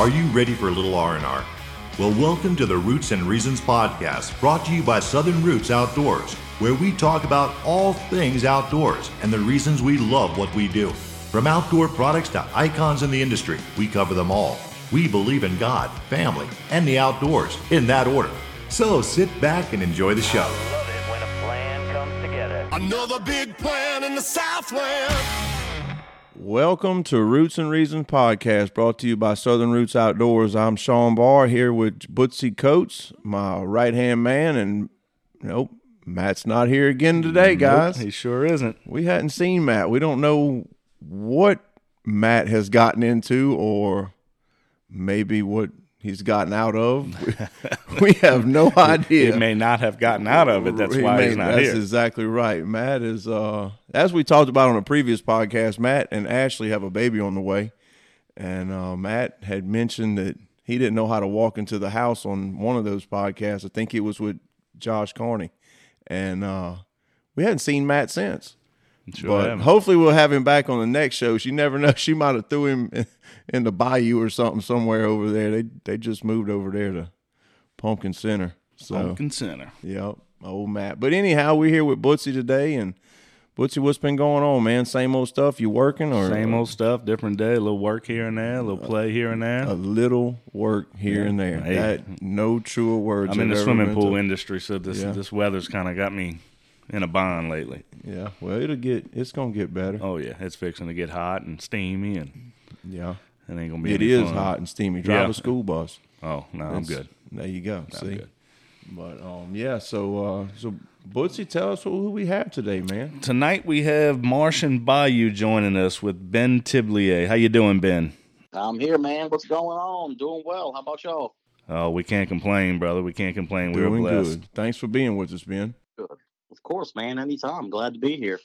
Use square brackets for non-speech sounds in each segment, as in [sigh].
Are you ready for a little R&R? Well, welcome to the Roots and Reasons podcast, brought to you by Southern Roots Outdoors, where we talk about all things outdoors and the reasons we love what we do. From outdoor products to icons in the industry, we cover them all. We believe in God, family, and the outdoors in that order. So sit back and enjoy the show. Love it when a plan comes together. Another big plan in the Southland. Welcome to Roots and Reasons podcast, brought to you by Southern Roots Outdoors. I'm Sean Barr here with Bootsy Coates, my right hand man, and nope, Matt's not here again today, guys. He sure isn't. We hadn't seen Matt. We don't know what Matt has gotten into, or maybe what he's gotten out of. [laughs] we have no idea. He may not have gotten out of it. That's He why may- he's not that's here. That's exactly right. Matt is, uh, as we talked about on a previous podcast, Matt and Ashley have a baby on the way. And uh, Matt had mentioned that he didn't know how to walk into the house on one of those podcasts. I think it was with Josh Carney. And uh, we hadn't seen Matt since. Sure but haven't. hopefully we'll have him back on the next show. She never [laughs] know. She might have threw him in, [laughs] in the bayou or something somewhere over there. They they just moved over there to Pumpkin Center. So Pumpkin Center. Yep, old Matt. But anyhow, we're here with Bootsy today, and Bootsy, what's been going on, man? Same old stuff. You working or Same old stuff, different day. A little work here and there, a little uh, play here and there. a little work here and there? Hey. That no truer words. I'm in the swimming pool to- industry, so this Yeah. this weather's kind of got me in a bind lately. Yeah, well, it'll get. It's gonna get better. Oh yeah, it's fixing to get hot and steamy, and Yeah, it ain't gonna be. it any is fun. hot and steamy. Drive Yeah. a school bus. Oh no, I'm good. There you go. See, good. but um, yeah. So uh, so Bootsy, tell us who we have today, man. Tonight we have Marsh and Bayou joining us with Ben Tiblier. How you doing, Ben? I'm here, man. What's going on? Doing well. How about y'all? Oh, we can't complain, brother. We can't complain. We were Doing blessed. good. Thanks for being with us, Ben. Of course, man. Anytime. Glad to be here.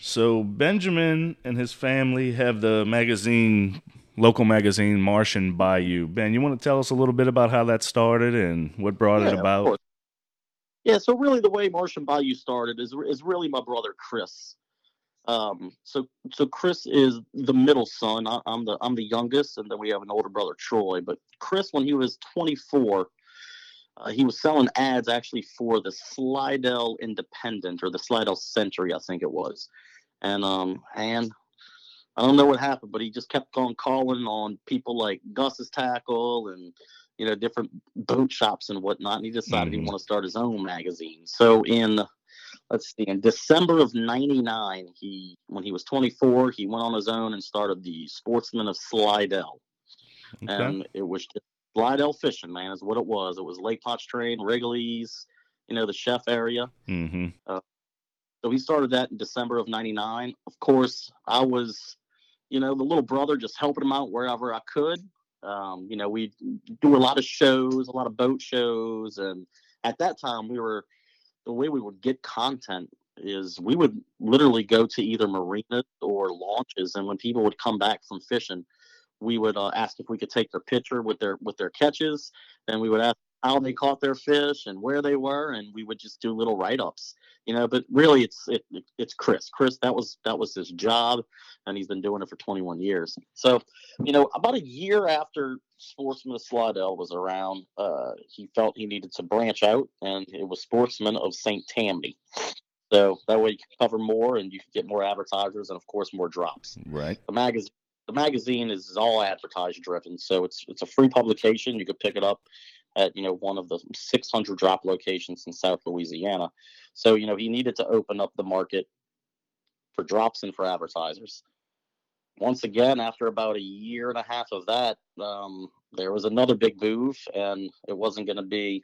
So Benjamin and his family have the magazine, local magazine Marsh and Bayou. Ben, you want to tell us a little bit about how that started and what brought Yeah, it about? Yeah, so really the way Marsh and Bayou started is is really my brother Chris. Um, so so Chris is the middle son. I, I'm the I'm the youngest, and then we have an older brother Troy. But Chris, when he was 24, uh, he was selling ads actually for the Slidell Independent or the Slidell Sentry, I think it was. And um, and I don't know what happened, but he just kept on calling on people like Gus's Tackle and you know different boat shops and whatnot. And he decided he Mhm. wanted to start his own magazine. So in let's see, in December of '99, he when he was 24, he went on his own and started the Sportsman of Slidell Okay. and it was just Slidell fishing, man, is what it was. It was Lake Pontchartrain, Rigolets, you know, the chef area. hmm So we started that in December of '99. Of course, I was, you know, the little brother, just helping him out wherever I could. Um, you know, we do a lot of shows, a lot of boat shows, and at that time, we were the way we would get content is we would literally go to either marinas or launches, and when people would come back from fishing, we would uh, ask if we could take their picture with their with their catches. Then we would ask how they caught their fish and where they were, and we would just do little write ups you know but really it's it, it- it's chris. Chris that was that was his job and he's been doing it for 21 years. So you know about a year after sportsman of slidell was around uh he felt he needed to branch out and it was sportsman of st tammany. So that way you can cover more and you can get more advertisers and of course more drops. Right. the magazine the magazine is all advertised driven so it's it's a free publication. You could pick it up at you know one of the 600 drop locations in south louisiana. So you know he needed to open up the market for drops and for advertisers. Once again after about a year and a half of that um, there was another big move and it wasn't going to be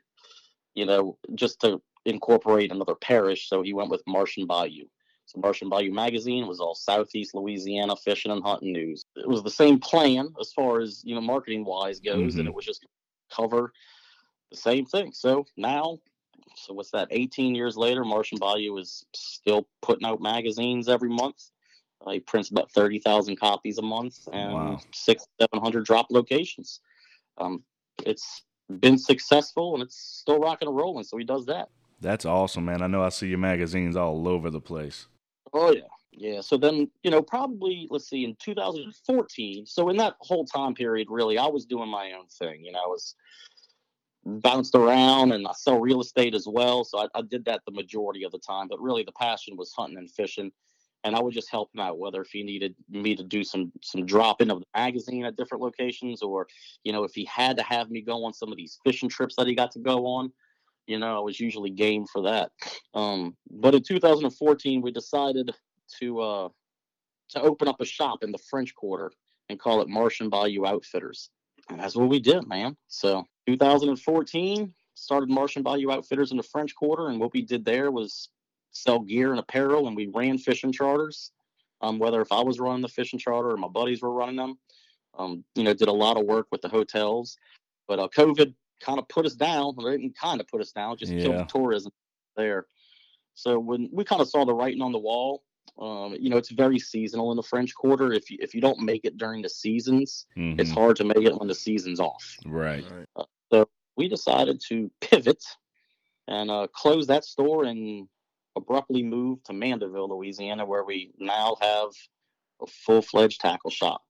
you know just to incorporate another parish so he went with Marsh and Bayou so Marsh and Bayou Magazine was all Southeast Louisiana fishing and hunting news. It was the same plan as far as you know marketing wise goes, and Mhm. it was just cover the same thing. So now, so what's that? 18 years later, Marsh and Bayou is still putting out magazines every month. Uh, he prints about 30,000 copies a month and Wow. six, 700 drop locations. Um, it's been successful and it's still rocking and rolling. So he does that. That's awesome, man. I know I see your magazines all over the place. Oh yeah, Yeah. So then, you know, probably let's see, in 2014. So in that whole time period, really, I was doing my own thing. You know, I was bounced around and I sell real estate as well. So I, I did that the majority of the time. But really, the passion was hunting and fishing, and I would just help him out. Whether if he needed me to do some some dropping of the magazine at different locations, or you know, if he had to have me go on some of these fishing trips that he got to go on, you know, I was usually game for that. Um, but in 2014, we decided to uh, to open up a shop in the French Quarter and call it Marsh and Bayou Outfitters. And that's what we did, man. So 2014 started Marsh and Bayou Outfitters in the French Quarter, and what we did there was sell gear and apparel, and we ran fishing charters. Um, whether if I was running the fishing charter or my buddies were running them, um, you know, did a lot of work with the hotels. But uh, COVID kind of put us down. Or didn't kind of put us down, just killed Yeah. the tourism there. So when we kind of saw the writing on the wall, um, you know, it's very seasonal in the French Quarter. If you if you don't make it during the seasons, it's Mhm. hard to make it when the season's off. Right. So we decided to pivot and uh, close that store and abruptly move to Mandeville, Louisiana, where we now have a full fledged tackle shop.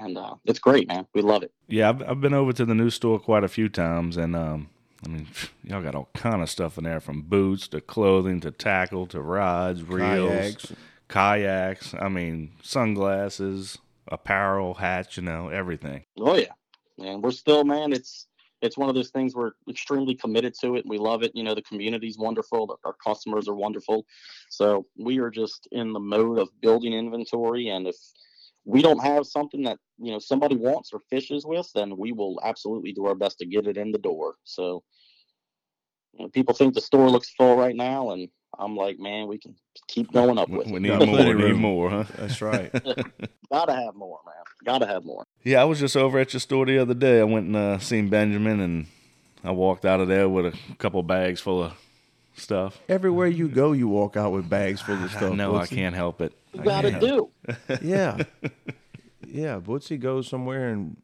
And uh, it's great, man. We love it. Yeah, I've, I've been over to the new store quite a few times, and um, I mean, [laughs] y'all got all kind of stuff in there from boots to clothing to tackle to rods, reels, Kayaks. kayaks. I mean, sunglasses, apparel, hats. You know, everything. Oh yeah, and we're still, man. It's it's one of those things we're extremely committed to it. We love it. You know, the community's wonderful. Our customers are wonderful. So we are just in the mode of building inventory, and if we don't have something that you know somebody wants or fishes with, then we will absolutely do our best to get it in the door. So you know, people think the store looks full right now, and I'm like, man, we can keep going up with we it. need Got more. plenty Need more, huh? That's right. [laughs] [laughs] Gotta have more, man. Gotta have more. Yeah, I was just over at your store the other day. I went and uh, seen Benjamin, and I walked out of there with a couple bags full of stuff. Everywhere you go, you walk out with bags full of [laughs] stuff. no, I can't help it. You gotta do. [laughs] Yeah, yeah. Bootsy goes somewhere and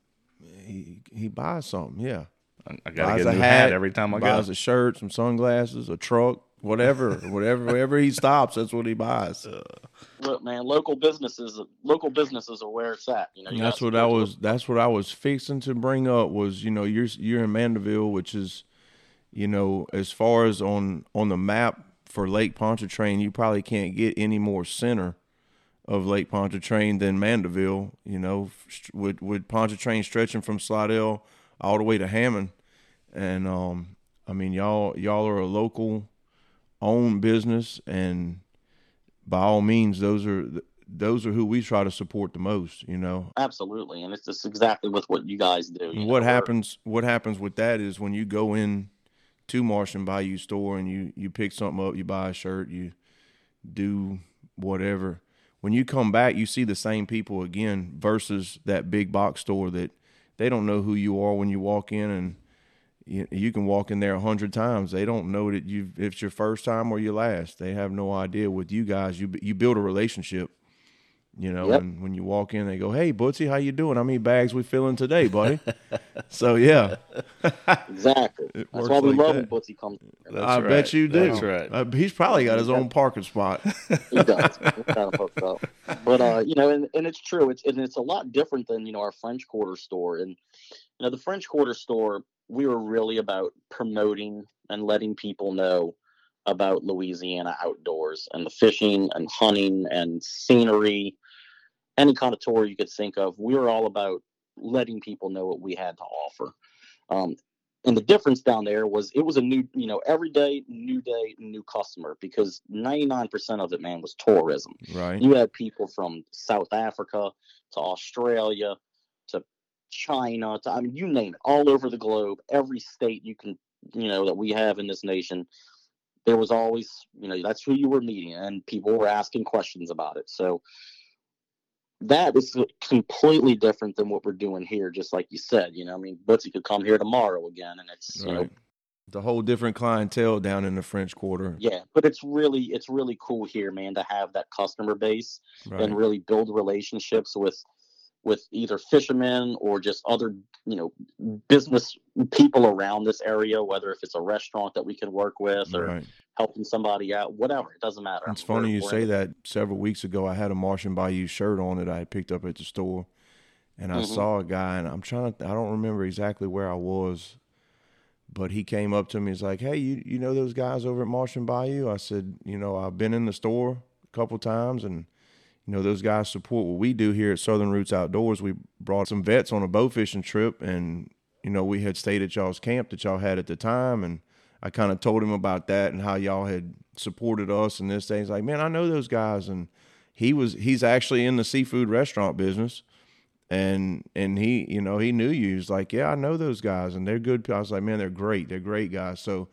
he he buys something. Yeah, I, I gotta buys get a a new hat, hat every time I go. buys a shirt, some sunglasses, a truck, whatever, [laughs] whatever, wherever he stops, that's what he buys. Uh. Look, man, local businesses, local businesses are where it's at. You know, you that's what I support was. That's what I was fixing to bring up. Was you know you're you're in Mandeville, which is, you know, as far as on on the map for Lake Pontchartrain, you probably can't get any more center of Lake Pontchartrain than Mandeville. You know, with with Pontchartrain stretching from Slidell all the way to Hammond, and um, I mean y'all y'all are a local owned business, and by all means, those are those are who we try to support the most. You know, Absolutely, and it's just exactly with what you guys do. and know, what happens? What happens with that is when you go in to Marsh and Bayou store and you you pick something up, you buy a shirt, you do whatever. When you come back, you see the same people again versus that big box store that they don't know who you are when you walk in, and you, you can walk in there a hundred times. They don't know that you if it's your first time or your last. They have no idea. With you guys, you you build a relationship. You know, Yep. and when you walk in, they go, "Hey, Bootsy, how you doing? How many bags we filling today, buddy?" [laughs] so yeah, exactly. It That's why we like love that. when Bootsy comes. That's I right. bet you do. That's right. Uh, he's probably got his own parking spot. [laughs] He does. Kind of hooked up. But uh, you know, and, and it's true. It's and it's a lot different than you know our French Quarter store. And you know, the French Quarter store, we were really about promoting and letting people know about Louisiana outdoors and the fishing and hunting and scenery, any kind of tour you could think of. We were all about letting people know what we had to offer. Um, and the difference down there was it was a new, you know, every day, new day, new customer because 99% of it, man, was tourism. Right. You had people from South Africa to Australia to China to, I mean, you name it, all over the globe, every state you can, you know, that we have in this nation. There was always, you know, that's who you were meeting, and people were asking questions about it. So that is completely different than what we're doing here. Just like you said, you know, I mean, Bootsy could come here tomorrow again, and it's, you know, The whole different clientele down in the French Quarter. yeah. But it's really, it's really cool here, man, to have that customer base Right. and really build relationships with with either fishermen or just other you know business people around this area whether if it's a restaurant that we can work with or Right. helping somebody out whatever it doesn't matter It's We're- funny you we're say in- that. Several weeks ago, I had a Marsh and Bayou shirt on that I had picked up at the store, and I Mhm. saw a guy, and I'm trying to, I don't remember exactly where I was, but he came up to me. He's like, "Hey, you you know those guys over at Marsh and Bayou?" I said, "You know, I've been in the store a couple times, and you know those guys support what we do here at Southern Roots Outdoors. We brought some vets on a bow fishing trip, and you know we had stayed at y'all's camp that y'all had at the time, and." I kind of told him about that and how y'all had supported us and this thing. He's like, man, I know those guys, and he was he's actually in the seafood restaurant business, and and he you know he knew you. He's like, yeah, I know those guys, and they're good. I was like, man, they're great. They're great guys. So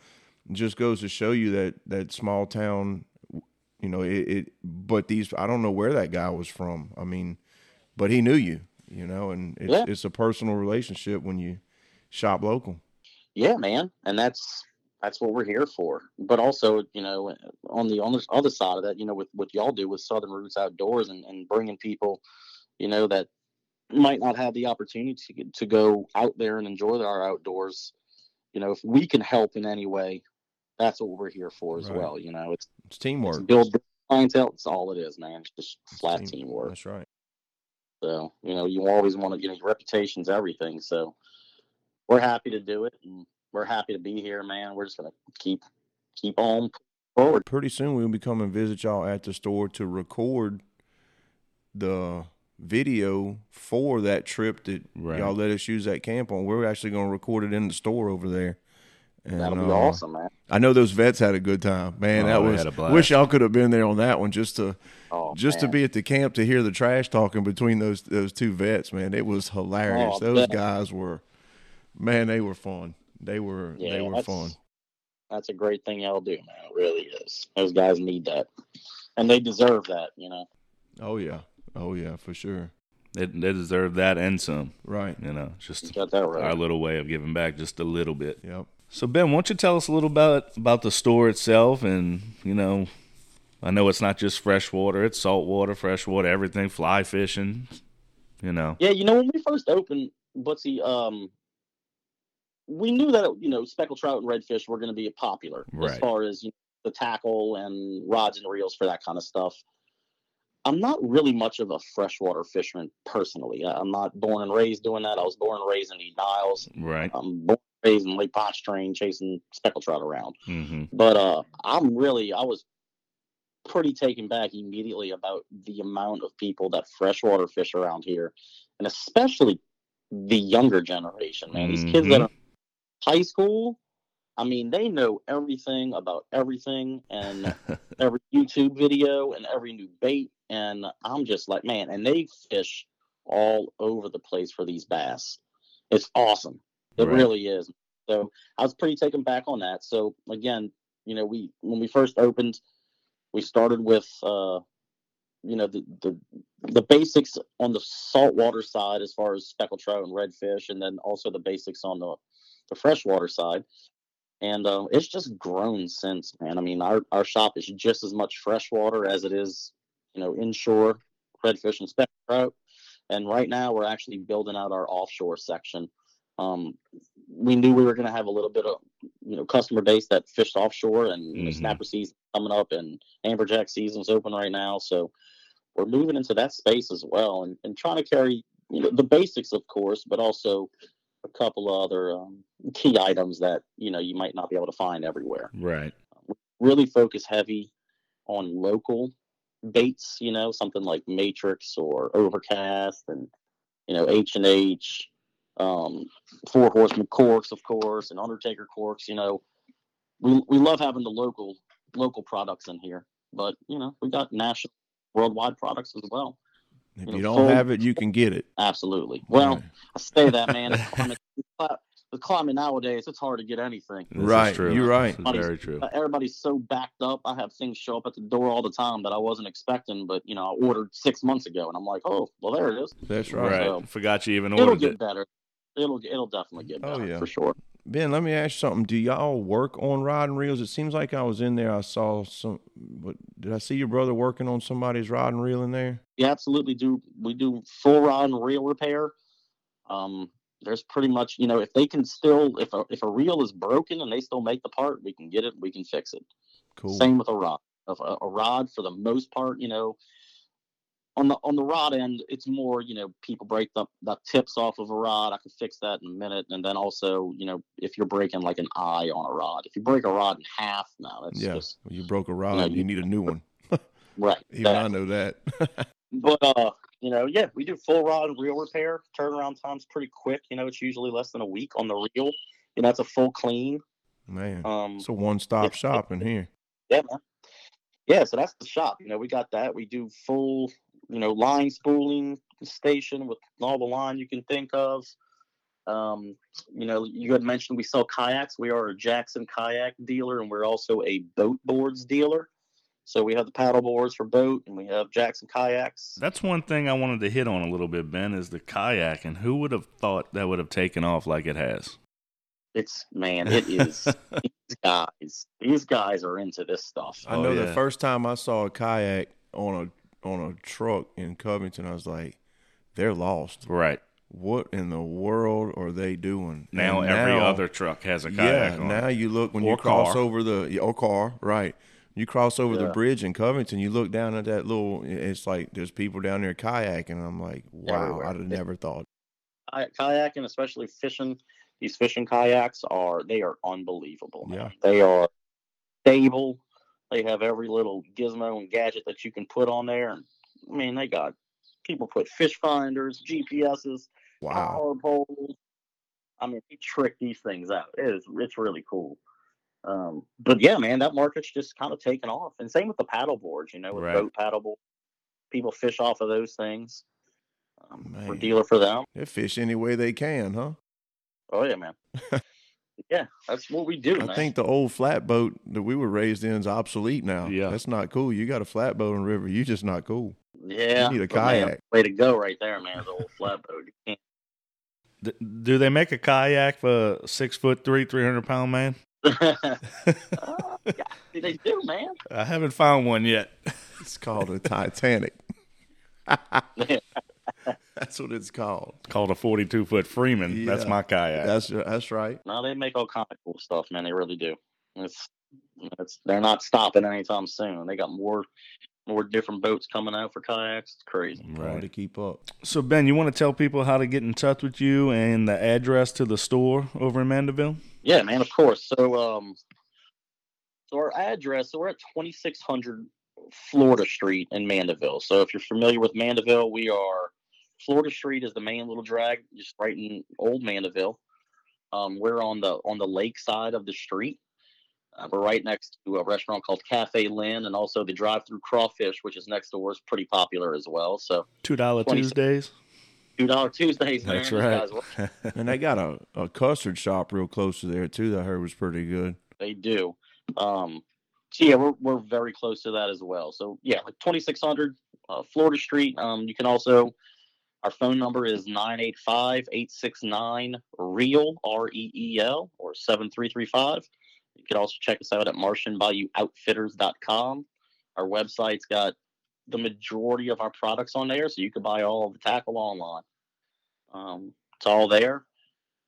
just goes to show you that that small town, you know, it. it but these, I don't know where that guy was from. I mean, but he knew you, you know, and it's Yeah. it's a personal relationship when you shop local. yeah man and that's that's what we're here for but also you know on the on the other side of that you know with what y'all do with southern roots outdoors and, and bringing people you know that might not have the opportunity to, to go out there and enjoy our outdoors you know if we can help in any way that's what we're here for as Right. well you know it's, It's it's teamwork. build clientele it's all it is man it's just It's flat team- teamwork That's right. so, you know, you always want to, you know, your reputation's everything. So we're happy to do it and we're happy to be here, man. We're just going to keep, keep on forward. pretty soon we'll be coming visit y'all at the store to record the video for that trip that Right. y'all let us use that camp on. We're actually going to record it in the store over there. And, That'll be uh, awesome, man. I know those vets had a good time, man. Oh, that was. had a blast. Wish y'all could have been there on that one just to Oh, just to be at the camp to hear the trash talking between those those two vets, man. It was hilarious. Oh, those bet. guys were, man, they were fun. They were Yeah, they were that's, fun. That's a great thing y'all do, man. It really is. Those guys need that. And they deserve that, you know. Oh yeah, oh yeah, for sure. They, they deserve that and some. Right. You know, just You got that right. our little way of giving back just a little bit. Yep. So Ben, why don't you tell us a little about about the store itself and you know, I know it's not just freshwater, it's saltwater, freshwater, everything, fly fishing. You know. Yeah, you know, when we first opened, Bootsy, um, we knew that you know speckled trout and redfish were going to be popular as far as you know, the tackle and rods and reels for that kind of stuff. I'm not really much of a freshwater fisherman personally. I'm not born and raised doing that. I was born and raised in the Niles. Right. I'm born and raised in Lake Pontchartrain chasing speckled trout around. Mm-hmm. But uh, I'm really, I was pretty taken back immediately about the amount of people that freshwater fish around here, and especially the younger generation. Man, these kids that Mhm. are high school, I mean, they know everything about everything and [laughs] every YouTube video and every new bait. And I'm just like, man, and they fish all over the place for these bass. It's awesome. It Right. really is. So I was pretty taken back on that. So again, you know, we when we first opened, we started with uh, you know, the the the basics on the saltwater side as far as speckled trout and redfish, and then also the basics on the the freshwater side. And uh, it's just grown since, man. I mean, our, our shop is just as much freshwater as it is, you know, inshore redfish and speckled trout. And right now, we're actually building out our offshore section. Um, we knew we were going to have a little bit of, you know, customer base that fished offshore, and you know, snapper season coming up, and amberjack season's open right now. So we're moving into that space as well, and, and trying to carry, you know, the basics, of course, but also a couple of other um, key items that you know you might not be able to find everywhere Right. really focus heavy on local baits, you know, something like Matrix or Overcast and you know H and H, um, Four Horsemen corks, of course, and Undertaker corks. You know, we we love having the local local products in here, but you know we got national, worldwide products as well. If You you know, don't full- have it, you can get it. Absolutely. Well, Right. I say that, man. [laughs] It's climate, the climate nowadays, it's hard to get anything. This Right, true. you're right. This very true. Everybody's so backed up. I have things show up at the door all the time that I wasn't expecting, but you know, I ordered six months ago, and I'm like, oh, well, there it is. That's right. Right. So- Forgot you even ordered It'll get it. better. It'll it'll definitely get better Oh, better yeah. for sure. Ben, let me ask you something. Do y'all work on rod and reels? It seems like I was in there. I saw some. But did I see your brother working on somebody's rod and reel in there? Yeah, absolutely do. We do full rod and reel repair. Um, there's pretty much, you know, if they can still, if a, if a reel is broken and they still make the part, we can get it. We can fix it. Cool. Same with a rod. A, a rod, for the most part, you know, on the on the rod end, it's more, you know, people break the, the tips off of a rod. I can fix that in a minute. And then also, you know, if you're breaking like an eye on a rod, if you break a rod in half, now that's yeah. just you broke a rod. No, you, you- need a new one. [laughs] right. Even that. I know that. [laughs] But uh, you know, yeah, we do full rod and reel repair. Turnaround time's pretty quick. You know, it's usually less than a week on the reel. You know, it's a full clean. Man, Um, it's a one-stop yeah. shop in here. yeah, man. Yeah, so that's the shop. You know, we got that. We do full, you know, line spooling station with all the line you can think of. Um, you know, you had mentioned we sell kayaks. We are a Jackson kayak dealer, and we're also a BOTE boards dealer. So we have the paddle boards for BOTE, and we have Jackson kayaks. That's one thing I wanted to hit on a little bit, Ben, is the kayak. And who would have thought that would have taken off like it has? It's man, it [laughs] is. these guys, these guys are into this stuff. I Oh, know the first time I saw a kayak on a on a truck in Covington, I was like, they're lost. Right. What in the world are they doing? Now And every other truck has a kayak yeah. on. Now it. you look when Or you cross car. over the yeah, oh, or car, right? You cross over the bridge in Covington, you look down at that little. It's like there's people down there kayaking. I'm like, wow, Everywhere. I'd have never thought. Kayak- kayaking, especially fishing, these fishing kayaks are they are unbelievable. man. Yeah. They are stable. They have every little gizmo and gadget that you can put on there. And I mean, they got people put fish finders, GPSs, Wow, power poles. I mean, they trick these things out. It is it's really cool. Um, but yeah, man, that market's just kind of taken off. And same with the paddle boards, you know, with Right. BOTE paddle. People fish off of those things. Um, for Man. dealer for them. they fish any way they can, huh? Oh yeah, man. [laughs] yeah, that's what we do, I man. think the old flatboat that we were raised in is obsolete now. Yeah. that's not cool. You got a flatboat on the river, you just not cool. yeah, you need a but man, kayak. way to go, right there, man. The old flatboat. You do they make a kayak for a six foot three, three hundred pound man? Uh, yeah, they do, man. [laughs] I haven't found one yet. It's called a Titanic. [laughs] That's what it's called. It's called a forty two foot Freeman. That's my kayak. That's that's right. No, they make all kind of cool stuff, man. They really do. It's, it's they're not stopping anytime soon. They got more more different boats coming out for kayaks. It's crazy. Hard to keep up. So Ben, you want to tell people how to get in touch with you and the address to the store over in Mandeville? Yeah, man, of course. So, um, so our address, so we're at 2600 Florida Street in Mandeville. So, if you're familiar with Mandeville, we are Florida Street is the main little drag, just right in Old Mandeville. Um, we're on the on the lake side of the street. Uh, we're right next to a restaurant called Cafe Lynn, and also the drive-through crawfish, which is next door, is pretty popular as well. So, Two dollar Tuesdays. Two dollar Tuesdays. That's right. [laughs] And they got a, a custard shop real close to there too. That I heard was pretty good. They do. Um, so yeah, we're we're very close to that as well. So yeah, like 2600 uh, Florida Street. Um, you can also our phone number is 985-869 real R E E L or 7335. You can also check us out at marshandbayououtfitters.com. Our website's got the majority of our products on there, so you can buy all of the tackle online. Um, it's all there.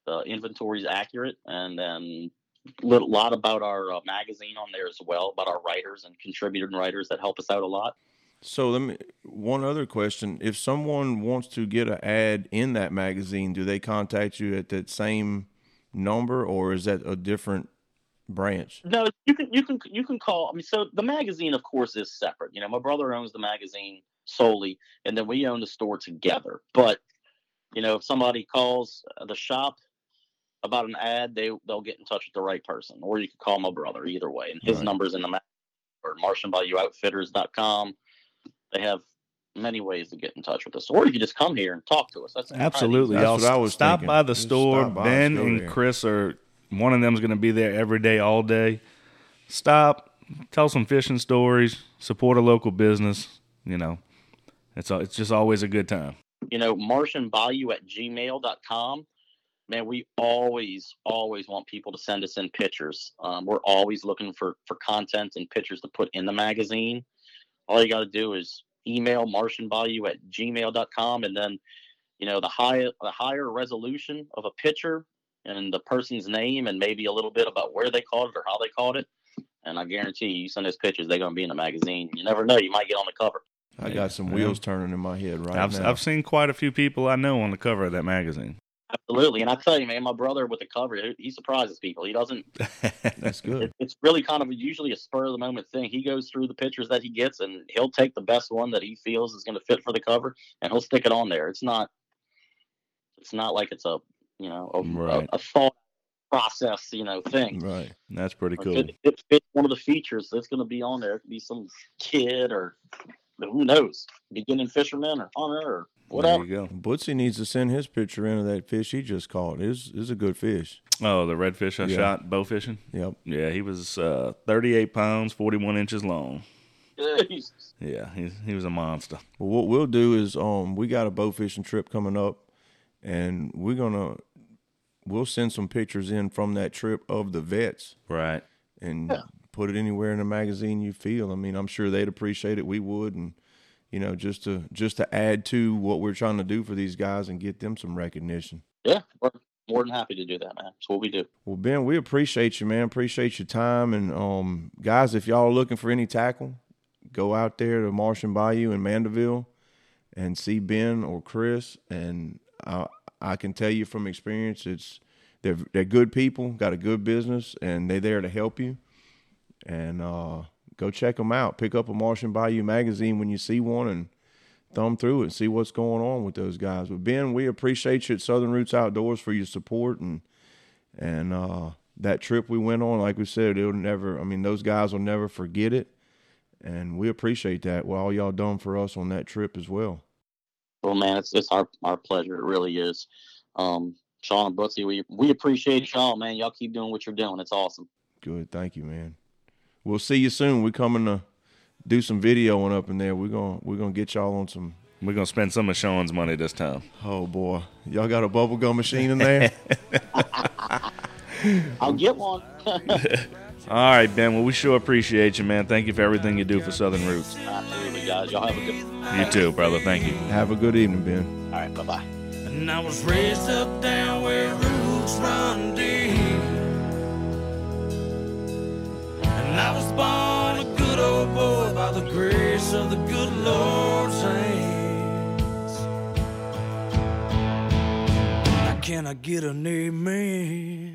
The inventory is accurate, and then a lot about our uh, magazine on there as well, about our writers and contributing writers that help us out a lot. So let me one other question: If someone wants to get an ad in that magazine, do they contact you at that same number, or is that a different branch? No, you can you can you can call. I mean, so the magazine, of course, is separate. You know, my brother owns the magazine solely, and then we own the store together. But you know, if somebody calls the shop about an ad, they they'll get in touch with the right person, or you can call my brother. Either way, and his Right. number's in the mag- or MarshandBayouOutfitters.com. They have many ways to get in touch with us, or you can just come here and talk to us. That's Absolutely, That's y'all. what I was stop thinking. by the store. stop by, ben let's and there. Chris are one of them's going to be there every day, all day. Stop, tell some fishing stories, support a local business. You know, it's it's just always a good time. you know, marshandbayou at gmail.com. man, we always, always want people to send us in pictures. Um, we're always looking for for content and pictures to put in the magazine. All you got to do is email marshandbayou at gmail.com and then, you know, the higher the higher resolution of a picture and the person's name and maybe a little bit about where they caught it or how they caught it. And I guarantee you, you send us pictures, they're going to be in the magazine. You never know, you might get on the cover. I got some wheels turning in my head right I've now. I've seen quite a few people I know on the cover of that magazine. Absolutely. And I tell you, man, my brother with the cover, he- he surprises people. He doesn't [laughs] That's good. it, it's really kind of usually a spur of the moment thing. He goes through the pictures that he gets, and he'll take the best one that he feels is going to fit for the cover, and he'll stick it on there. It's not, it's not like it's a, you know, a, Right. a, a thought process, you know, thing. Right. That's pretty If cool. It, it fits one of the features that's going to be on there. It could be some kid or who knows, beginning fisherman or hunter or whatever. There whatever. you go. Bootsy needs to send his picture in of that fish he just caught. Is is a good fish. Oh, the redfish I Yeah. shot bow fishing. Yep. Yeah, he was uh, 38 pounds, 41 inches long. Jeez. Yeah, he he was a monster. Well, what we'll do is um we got a bow fishing trip coming up, and we're gonna we'll send some pictures in from that trip of the vets Right. and put it anywhere in the magazine you feel. I mean, I'm sure they'd appreciate it. We would, and you know, just to just to add to what we're trying to do for these guys and get them some recognition. Yeah, we're more than happy to do that, man. That's what we do. Well, Ben, we appreciate you, man. Appreciate your time. And um, guys, if y'all are looking for any tackle, go out there to Marsh and Bayou in Mandeville and see Ben or Chris. And I, I can tell you from experience, it's they're they're good people, got a good business, and they're there to help you. And uh, go check them out. Pick up a Marsh and Bayou magazine when you see one, and thumb through it and see what's going on with those guys. But Ben, we appreciate you at Southern Roots Outdoors for your support and and uh, that trip we went on, like we said, it'll never. I mean, those guys will never forget it, and we appreciate that. What all y'all done for us on that trip as well. Well, man, it's it's our our pleasure. It really is. Um, Sean and Bootsy, we we appreciate y'all, man. Y'all keep doing what you're doing. It's awesome. Good, thank you, man. We'll see you soon. We're coming to do some videoing up in there. We're gonna we're gonna get y'all on some. We're gonna spend some of Sean's money this time. Oh boy, y'all got a bubble gum machine in there? [laughs] I'll get one. [laughs] All right, Ben. Well, we sure appreciate you, man. Thank you for everything you do for Southern Roots. Absolutely, guys. Y'all have a good. You too, brother. Thank you. Have a good evening, Ben. All right, bye bye. And I was raised up down where roots run deep. And I was born a good old boy by the grace of the good Lord's hands. Now can I get an amen?